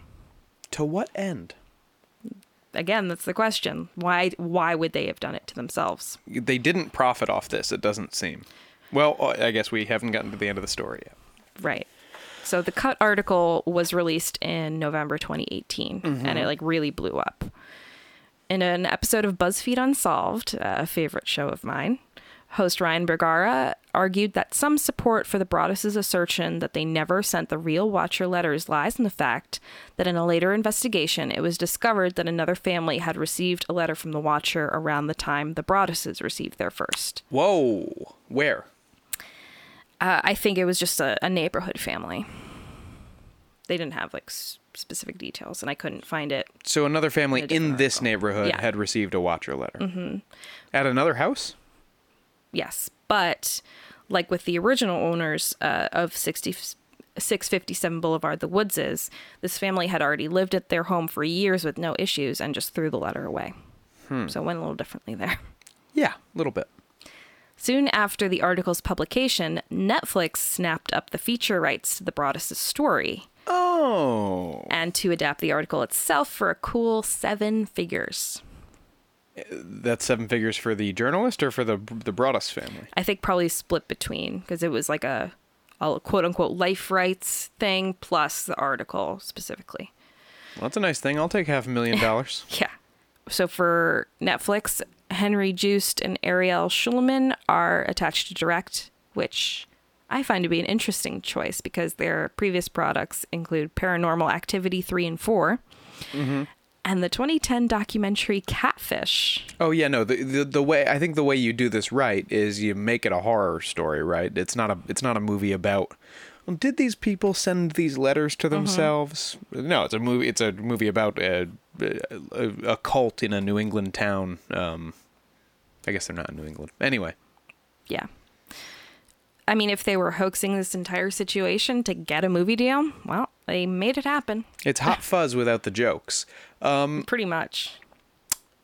To what end? Again, that's the question. Why why would they have done it to themselves? They didn't profit off this, it doesn't seem. Well, uh, I guess we haven't gotten to the end of the story yet. Right. So the cut article was released in November 2018 and it like really blew up. In an episode of BuzzFeed Unsolved, a favorite show of mine, Host Ryan Bergara argued that some support for the Broadduses' assertion that they never sent the real Watcher letters lies in the fact that in a later investigation it was discovered that another family had received a letter from the Watcher around the time the Broadduses received their first. Whoa. Where? Uh, I think it was just a, a, neighborhood family. They didn't have like s- specific details, and I couldn't find it. So another family in, in this article. neighborhood yeah. had received a Watcher letter. Mm-hmm. At another house? yes, but like with the original owners uh, of 60, 657 Boulevard, the Woodses, this family had already lived at their home for years with no issues and just threw the letter away. Hmm. So it went a little differently there. Yeah, a little bit. Soon after the article's publication, Netflix snapped up the feature rights to the Broaddus' story. Oh. And to adapt the article itself for a cool seven figures that's seven figures for the journalist or for the the Broaddus family? I think probably split between because it was like a, a quote unquote life rights thing plus the article specifically. Well, that's a nice thing. I'll take half a million dollars. yeah. So for Netflix, Henry Joost and Ariel Schulman are attached to direct, which I find to be an interesting choice because their previous products include Paranormal Activity 3 and 4, mm-hmm and the 2010 documentary Catfish. Oh yeah, no, the, the, the way I think the way you do this right is you make it a horror story, right? It's not a it's not a movie about well, did these people send these letters to mm-hmm. themselves? Mm-hmm. No, it's a movie. It's a movie about a, a, a cult in a New England town. Um, I guess they're not in New England. Anyway. Yeah. I mean, if they were hoaxing this entire situation to get a movie deal, well, they made it happen. It's hot fuzz without the jokes. Um, Pretty much.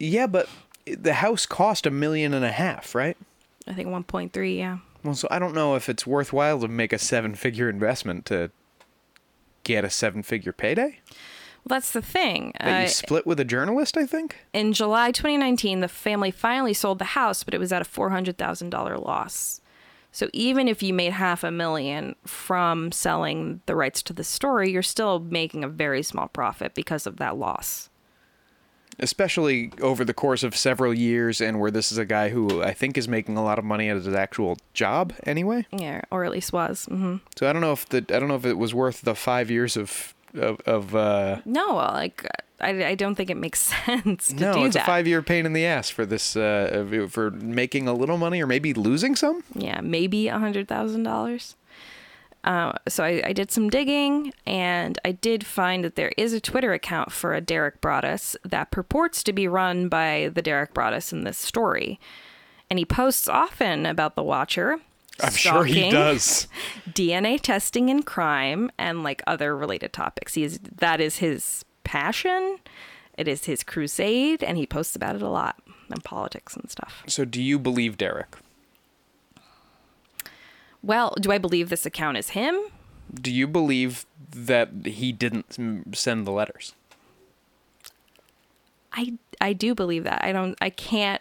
Yeah, but the house cost a million and a half, right? I think 1.3, yeah. Well, so I don't know if it's worthwhile to make a seven figure investment to get a seven figure payday. Well, that's the thing. That you uh, split with a journalist, I think? In July 2019, the family finally sold the house, but it was at a $400,000 loss. So even if you made half a million from selling the rights to the story, you're still making a very small profit because of that loss. Especially over the course of several years, and where this is a guy who I think is making a lot of money at his actual job anyway. Yeah, or at least was. Mm-hmm. So I don't know if the I don't know if it was worth the five years of of, of uh... no, like I, I don't think it makes sense to no, it's that. a five year pain in the ass for this uh, for making a little money or maybe losing some. Yeah, maybe a hundred thousand dollars. Uh, so I, I, did some digging and I did find that there is a Twitter account for a Derek Broaddus that purports to be run by the Derek Broaddus in this story. And he posts often about the Watcher. I'm sure he does. DNA testing and crime and like other related topics. He's that is his passion. It is his crusade, and he posts about it a lot and politics and stuff. So, do you believe Derek? Well, do I believe this account is him? Do you believe that he didn't send the letters? I I do believe that. I don't I can't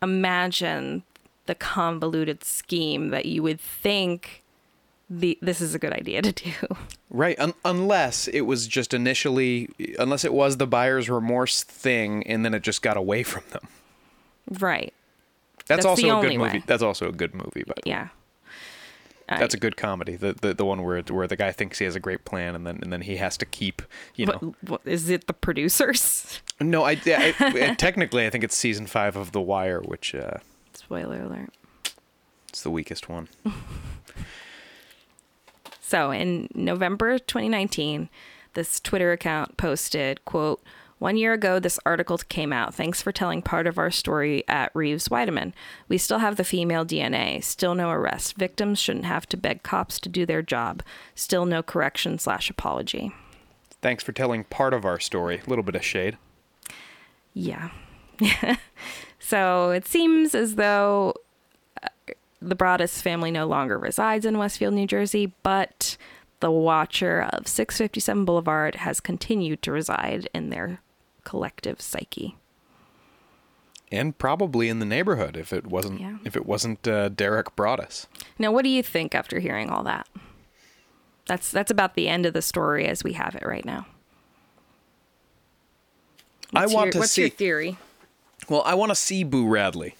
imagine the convoluted scheme that you would think the this is a good idea to do. Right, Un- unless it was just initially, unless it was the buyer's remorse thing, and then it just got away from them. Right. That's, That's also a good movie. Way. That's also a good movie, but yeah. That's a good comedy. The, the the one where where the guy thinks he has a great plan and then and then he has to keep you know. What, what, is it the producers? No, I, I, I, technically I think it's season five of The Wire, which. Uh, Spoiler alert. It's the weakest one. So in November 2019, this Twitter account posted, quote, one year ago, this article came out. Thanks for telling part of our story at Reeves Wiedeman. We still have the female DNA. Still no arrest. Victims shouldn't have to beg cops to do their job. Still no correction slash apology. Thanks for telling part of our story. A little bit of shade. Yeah. so it seems as though uh, the Broaddus family no longer resides in Westfield, New Jersey, but the Watcher of 657 Boulevard has continued to reside in their collective psyche. And probably in the neighborhood if it wasn't yeah. if it wasn't uh, Derek Broaddus. Now, what do you think after hearing all that? That's that's about the end of the story as we have it right now. What's I want your, to what's see. What's your theory? Well, I want to see Boo Radley.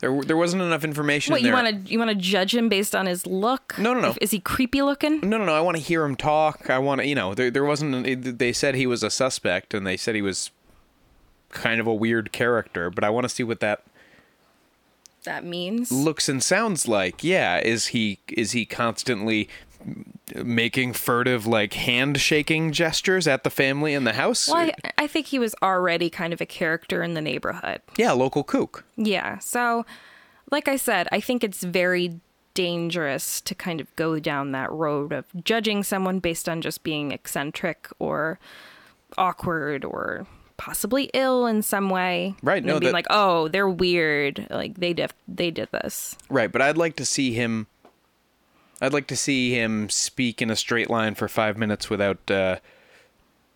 There, there wasn't enough information. What in you want to you want to judge him based on his look? No, no, no. Is he creepy looking? No, no, no. I want to hear him talk. I want to, you know, there, there wasn't. They said he was a suspect, and they said he was kind of a weird character. But I want to see what that That means looks and sounds like. Yeah, is he is he constantly making furtive like hand shaking gestures at the family in the house? Well, I, I think he was already kind of a character in the neighborhood. yeah, local kook. Yeah. So, like I said, I think it's very dangerous to kind of go down that road of judging someone based on just being eccentric or awkward or possibly ill in some way. Right, And no, being that- like, oh, they're weird. Like they did, they did this. Right, but I'd like to see him. I'd like to see him speak in a straight line for five minutes without uh,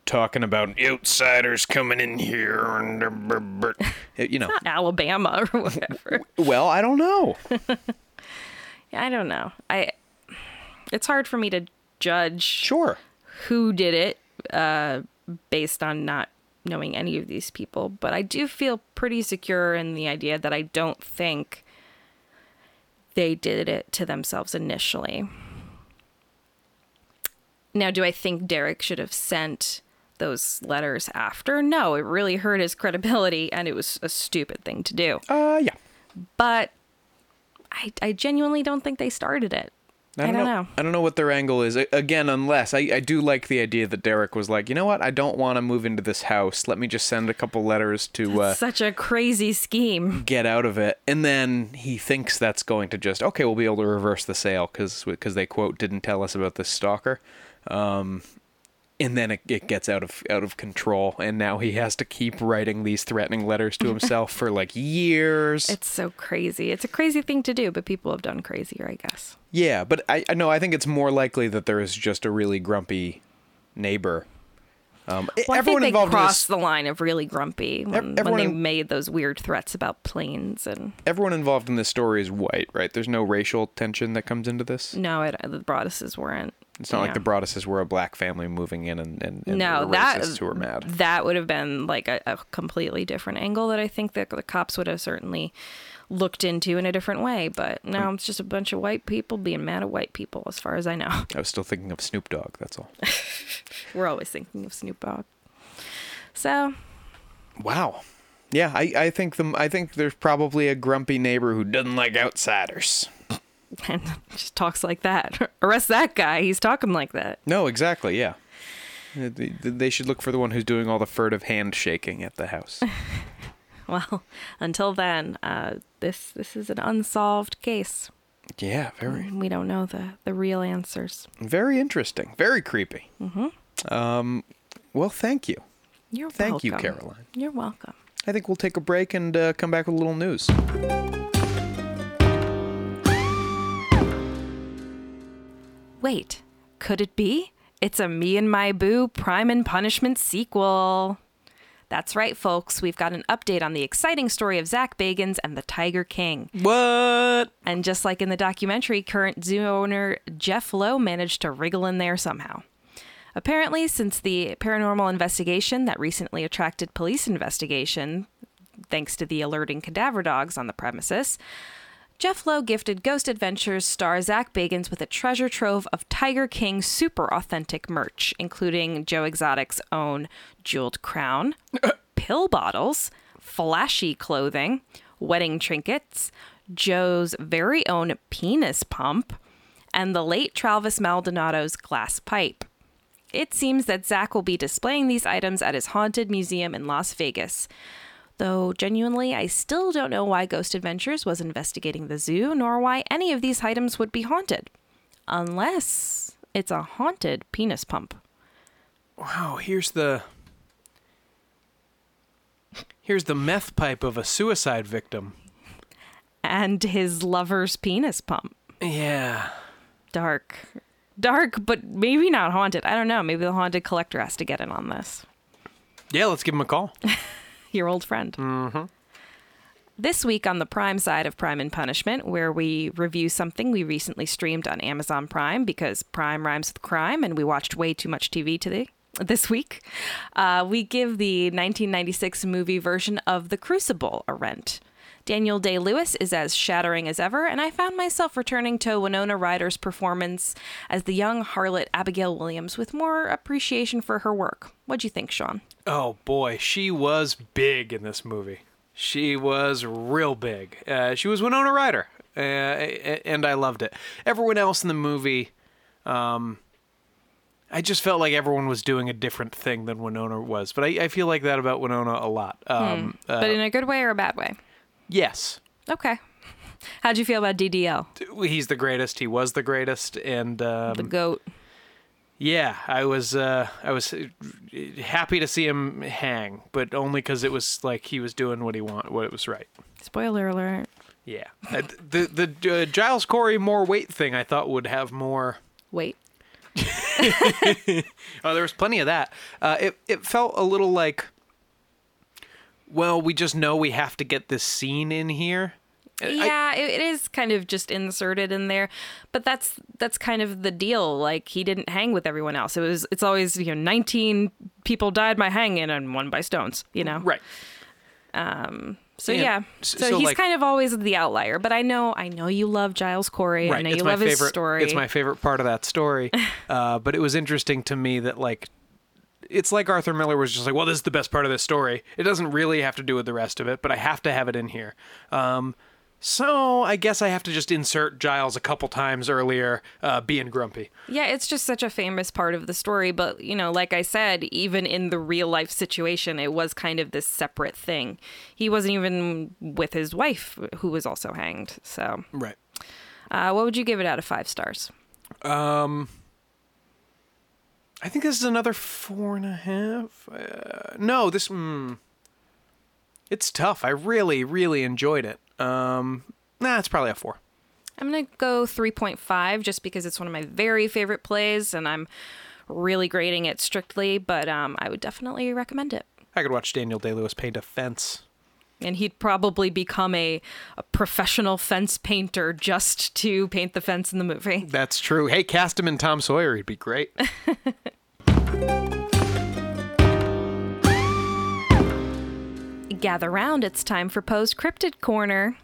talking about outsiders coming in here and uh, brr, brr." you know. Not Alabama or whatever. Well, I don't know. yeah, I don't know. I. It's hard for me to judge Sure. who did it uh, based on not knowing any of these people, but I do feel pretty secure in the idea that I don't think they did it to themselves initially. Now, do I think Derek should have sent those letters after? No, it really hurt his credibility and it was a stupid thing to do. Uh, yeah. But I, I genuinely don't think they started it. I don't, know. I don't know what their angle is. A- Again, unless I, I do like the idea that Derek was like, you know what? I don't want to move into this house. Let me just send a couple letters to uh, Such a crazy scheme. get out of it. And then he thinks that's going to just okay. We'll be able to reverse the sale because they quote didn't tell us about this stalker. Um, and then it, it gets out of out of control, and now he has to keep writing these threatening letters to himself for like years. It's so crazy. It's a crazy thing to do, but people have done crazier, I guess. Yeah, but I, I know I think it's more likely that there is just a really grumpy neighbor. Um, Well, everyone I think they involved in crossed this, the line of really grumpy when, when they in- made those weird threats about planes and everyone involved in this story is white, right? There's no racial tension that comes into this. no, it, the Broadduses weren't. It's not like yeah. the Broadduses were a black family moving in and, and, and No, that racists who were mad. that would have been like a, a completely different angle that I think that the cops would have certainly looked into in a different way. But now mm. it's just a bunch of white people being mad at white people, as far as I know. I was still thinking of Snoop Dogg. That's all. We're always thinking of Snoop Dogg. So Wow. Yeah, I, I think the I think there's probably a grumpy neighbor who doesn't like outsiders. and just talks like that. Arrest that guy. He's talking like that. No, exactly. Yeah. Uh, They, should look for the one who's doing all the furtive handshaking at the house. Well, until then, uh, this this is an unsolved case. yeah, very We don't know the the real answers. very interesting, very creepy. Mm-hmm. Um, well, thank you. You're welcome. Thank you. Caroline. You're welcome. I think we'll take a break and uh, come back with a little news. Wait, could it be? It's a Me and My Boo Prime and Punishment sequel. That's right, folks. We've got an update on the exciting story of Zach Bagans and the Tiger King. What? And just like in the documentary, current zoo owner Jeff Lowe managed to wriggle in there somehow. Apparently, since the paranormal investigation that recently attracted police investigation, thanks to the alerting cadaver dogs on the premises, Jeff Lowe gifted Ghost Adventures star Zach Bagans with a treasure trove of Tiger King super authentic merch, including Joe Exotic's own jeweled crown, pill bottles, flashy clothing, wedding trinkets, Joe's very own penis pump, and the late Travis Maldonado's glass pipe. It seems that Zach will be displaying these items at his haunted museum in Las Vegas. Though genuinely, I still don't know why Ghost Adventures was investigating the zoo, nor why any of these items would be haunted. Unless it's a haunted penis pump. Wow, here's the here's the meth pipe of a suicide victim. And his lover's penis pump. Yeah. Dark. Dark, but maybe not haunted. I don't know. Maybe the haunted collector has to get in on this. Yeah, let's give him a call. your old friend. Mm-hmm. This week on the Prime side of Prime and Punishment, where we review something we recently streamed on Amazon Prime because Prime rhymes with crime, and we watched way too much TV today. This week, uh, we give the 1996 movie version of The Crucible a rent. Daniel Day Lewis is as shattering as ever, and I found myself returning to Winona Ryder's performance as the young harlot Abigail Williams with more appreciation for her work. What'd you think, Sean? Oh boy, she was big in this movie. She was real big. Uh, she was Winona Ryder, uh, and I loved it. Everyone else in the movie, um, I just felt like everyone was doing a different thing than Winona was. But I, I feel like that about Winona a lot. Um, hmm. But uh, in a good way or a bad way? Yes. Okay. How'd you feel about DDL? He's the greatest. He was the greatest, and um, the goat. Yeah, I was uh, I was uh, happy to see him hang, but only because it was like he was doing what he want, what it was right. Spoiler alert. Yeah, uh, the the uh, Giles Corey more weight thing I thought would have more weight. oh, there was plenty of that. Uh, it it felt a little like, well, we just know we have to get this scene in here, yeah, I, it is kind of just inserted in there, but that's that's kind of the deal. Like he didn't hang with everyone else. It was it's always you know 19 people died by hanging and one by stones. You know, right? Um. So yeah, yeah. So, so, he's like, kind of always the outlier. But I know I know you love Giles Corey. Right. I know it's you love favorite, his story. It's my favorite part of that story. uh, but it was interesting to me that like it's like Arthur Miller was just like, well, this is the best part of this story. It doesn't really have to do with the rest of it, but I have to have it in here. Um, so I guess I have to just insert Giles a couple times earlier, uh, being grumpy. Yeah, it's just such a famous part of the story. But, you know, like I said, even in the real life situation, it was kind of this separate thing. He wasn't even with his wife, who was also hanged. So, right. Uh, what would you give it out of five stars? Um, I think this is another four and a half. Uh, no, this. Mm, it's tough. I really, really enjoyed it. Um, nah, it's probably a four. I'm gonna go 3.5 just because it's one of my very favorite plays, and I'm really grading it strictly. But um, I would definitely recommend it. I could watch Daniel Day Lewis paint a fence. And he'd probably become a, a professional fence painter just to paint the fence in the movie. That's true. Hey, cast him in Tom Sawyer. He'd be great. gather round, it's time for Poe's Cryptid Corner.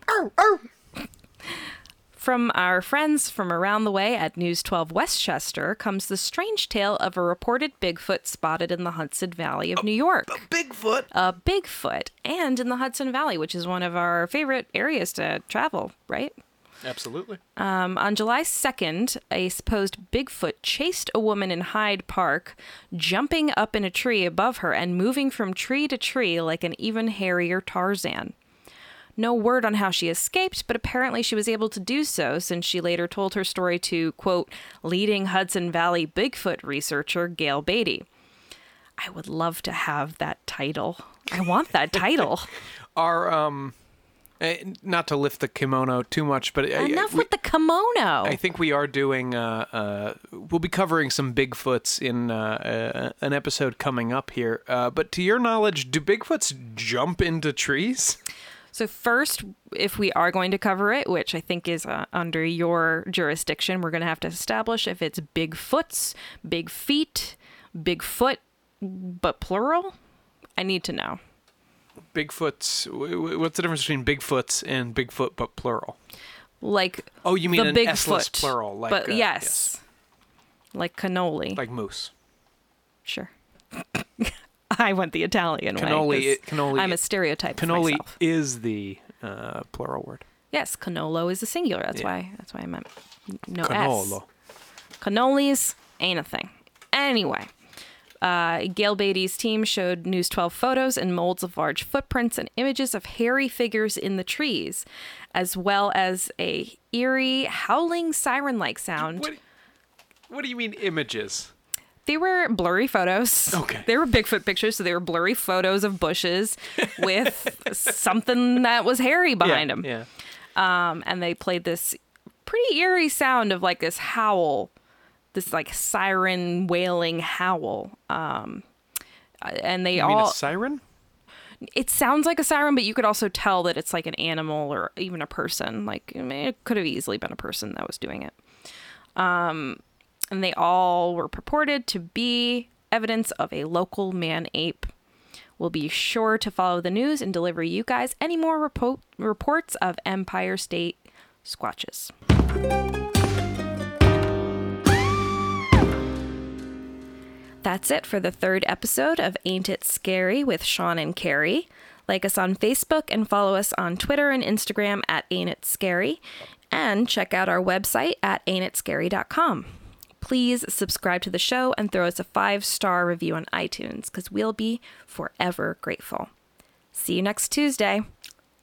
From our friends from around the way at News 12 Westchester comes the strange tale of a reported Bigfoot spotted in the Hudson Valley of New York. A Bigfoot? A Bigfoot, and in the Hudson Valley, which is one of our favorite areas to travel, right? Absolutely. Um, on July 2nd, a supposed Bigfoot chased a woman in Hyde Park, jumping up in a tree above her and moving from tree to tree like an even hairier Tarzan. No word on how she escaped, but apparently she was able to do so since she later told her story to, quote, leading Hudson Valley Bigfoot researcher Gail Beatty. I would love to have that title. I want that title. Our um uh, not to lift the kimono too much, but enough we, with the kimono. I think we are doing. Uh, uh, we'll be covering some Bigfoots in uh, an episode coming up here. Uh, but to your knowledge, do Bigfoots jump into trees? So first, if we are going to cover it, which I think is uh, under your jurisdiction, we're going to have to establish if it's Bigfoots, Big Feet, Bigfoot, but plural. I need to know. Bigfoots. What's the difference between Bigfoots and Bigfoot but plural? Like oh, you mean the an Bigfoot plural? Like but uh, yes. yes, like cannoli, like moose. Sure. I went the Italian cannoli, way. It, cannoli. I'm a stereotype. Cannoli myself. is the uh, plural word. Yes, cannolo is the singular. That's yeah. why. That's why I meant no Cannolo. S. Cannolis ain't a thing. Anyway, uh, Gail Beatty's team showed News 12 photos and molds of large footprints and images of hairy figures in the trees, as well as a eerie, howling siren-like sound. What, what do you mean images? They were blurry photos. Okay. They were Bigfoot pictures, so they were blurry photos of bushes with something that was hairy behind yeah, them. Yeah. Um, and they played this pretty eerie sound of like this howl this like siren wailing howl. Um, and they you all mean a siren. It sounds like a siren, but you could also tell that it's like an animal or even a person. Like I mean, it could have easily been a person that was doing it. Um, and they all were purported to be evidence of a local man ape. We'll be sure to follow the news and deliver you guys any more repo- reports of Empire State Squatches. That's it for the third episode of Ain't It Scary with Sean and Carrie. Like us on Facebook and follow us on Twitter and Instagram at Ain't It Scary. And check out our website at ain'titscary.com. Please subscribe to the show and throw us a five star review on iTunes because we'll be forever grateful. See you next Tuesday.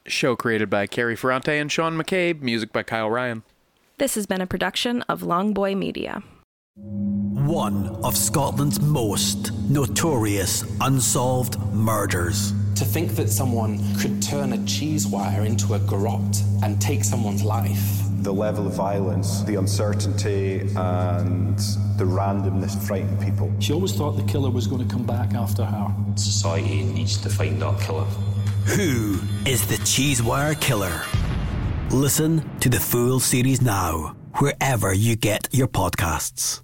Show created by Carrie Ferrante and Sean McCabe, music by Kyle Ryan. This has been a production of Longboy Media. One of Scotland's most notorious unsolved murders. To think that someone could turn a cheese wire into a garrote and take someone's life. The level of violence, the uncertainty, and the randomness frightened people. She always thought the killer was going to come back after her. Society needs to find that killer. Who is the cheese wire killer? Listen to the full series now, wherever you get your podcasts.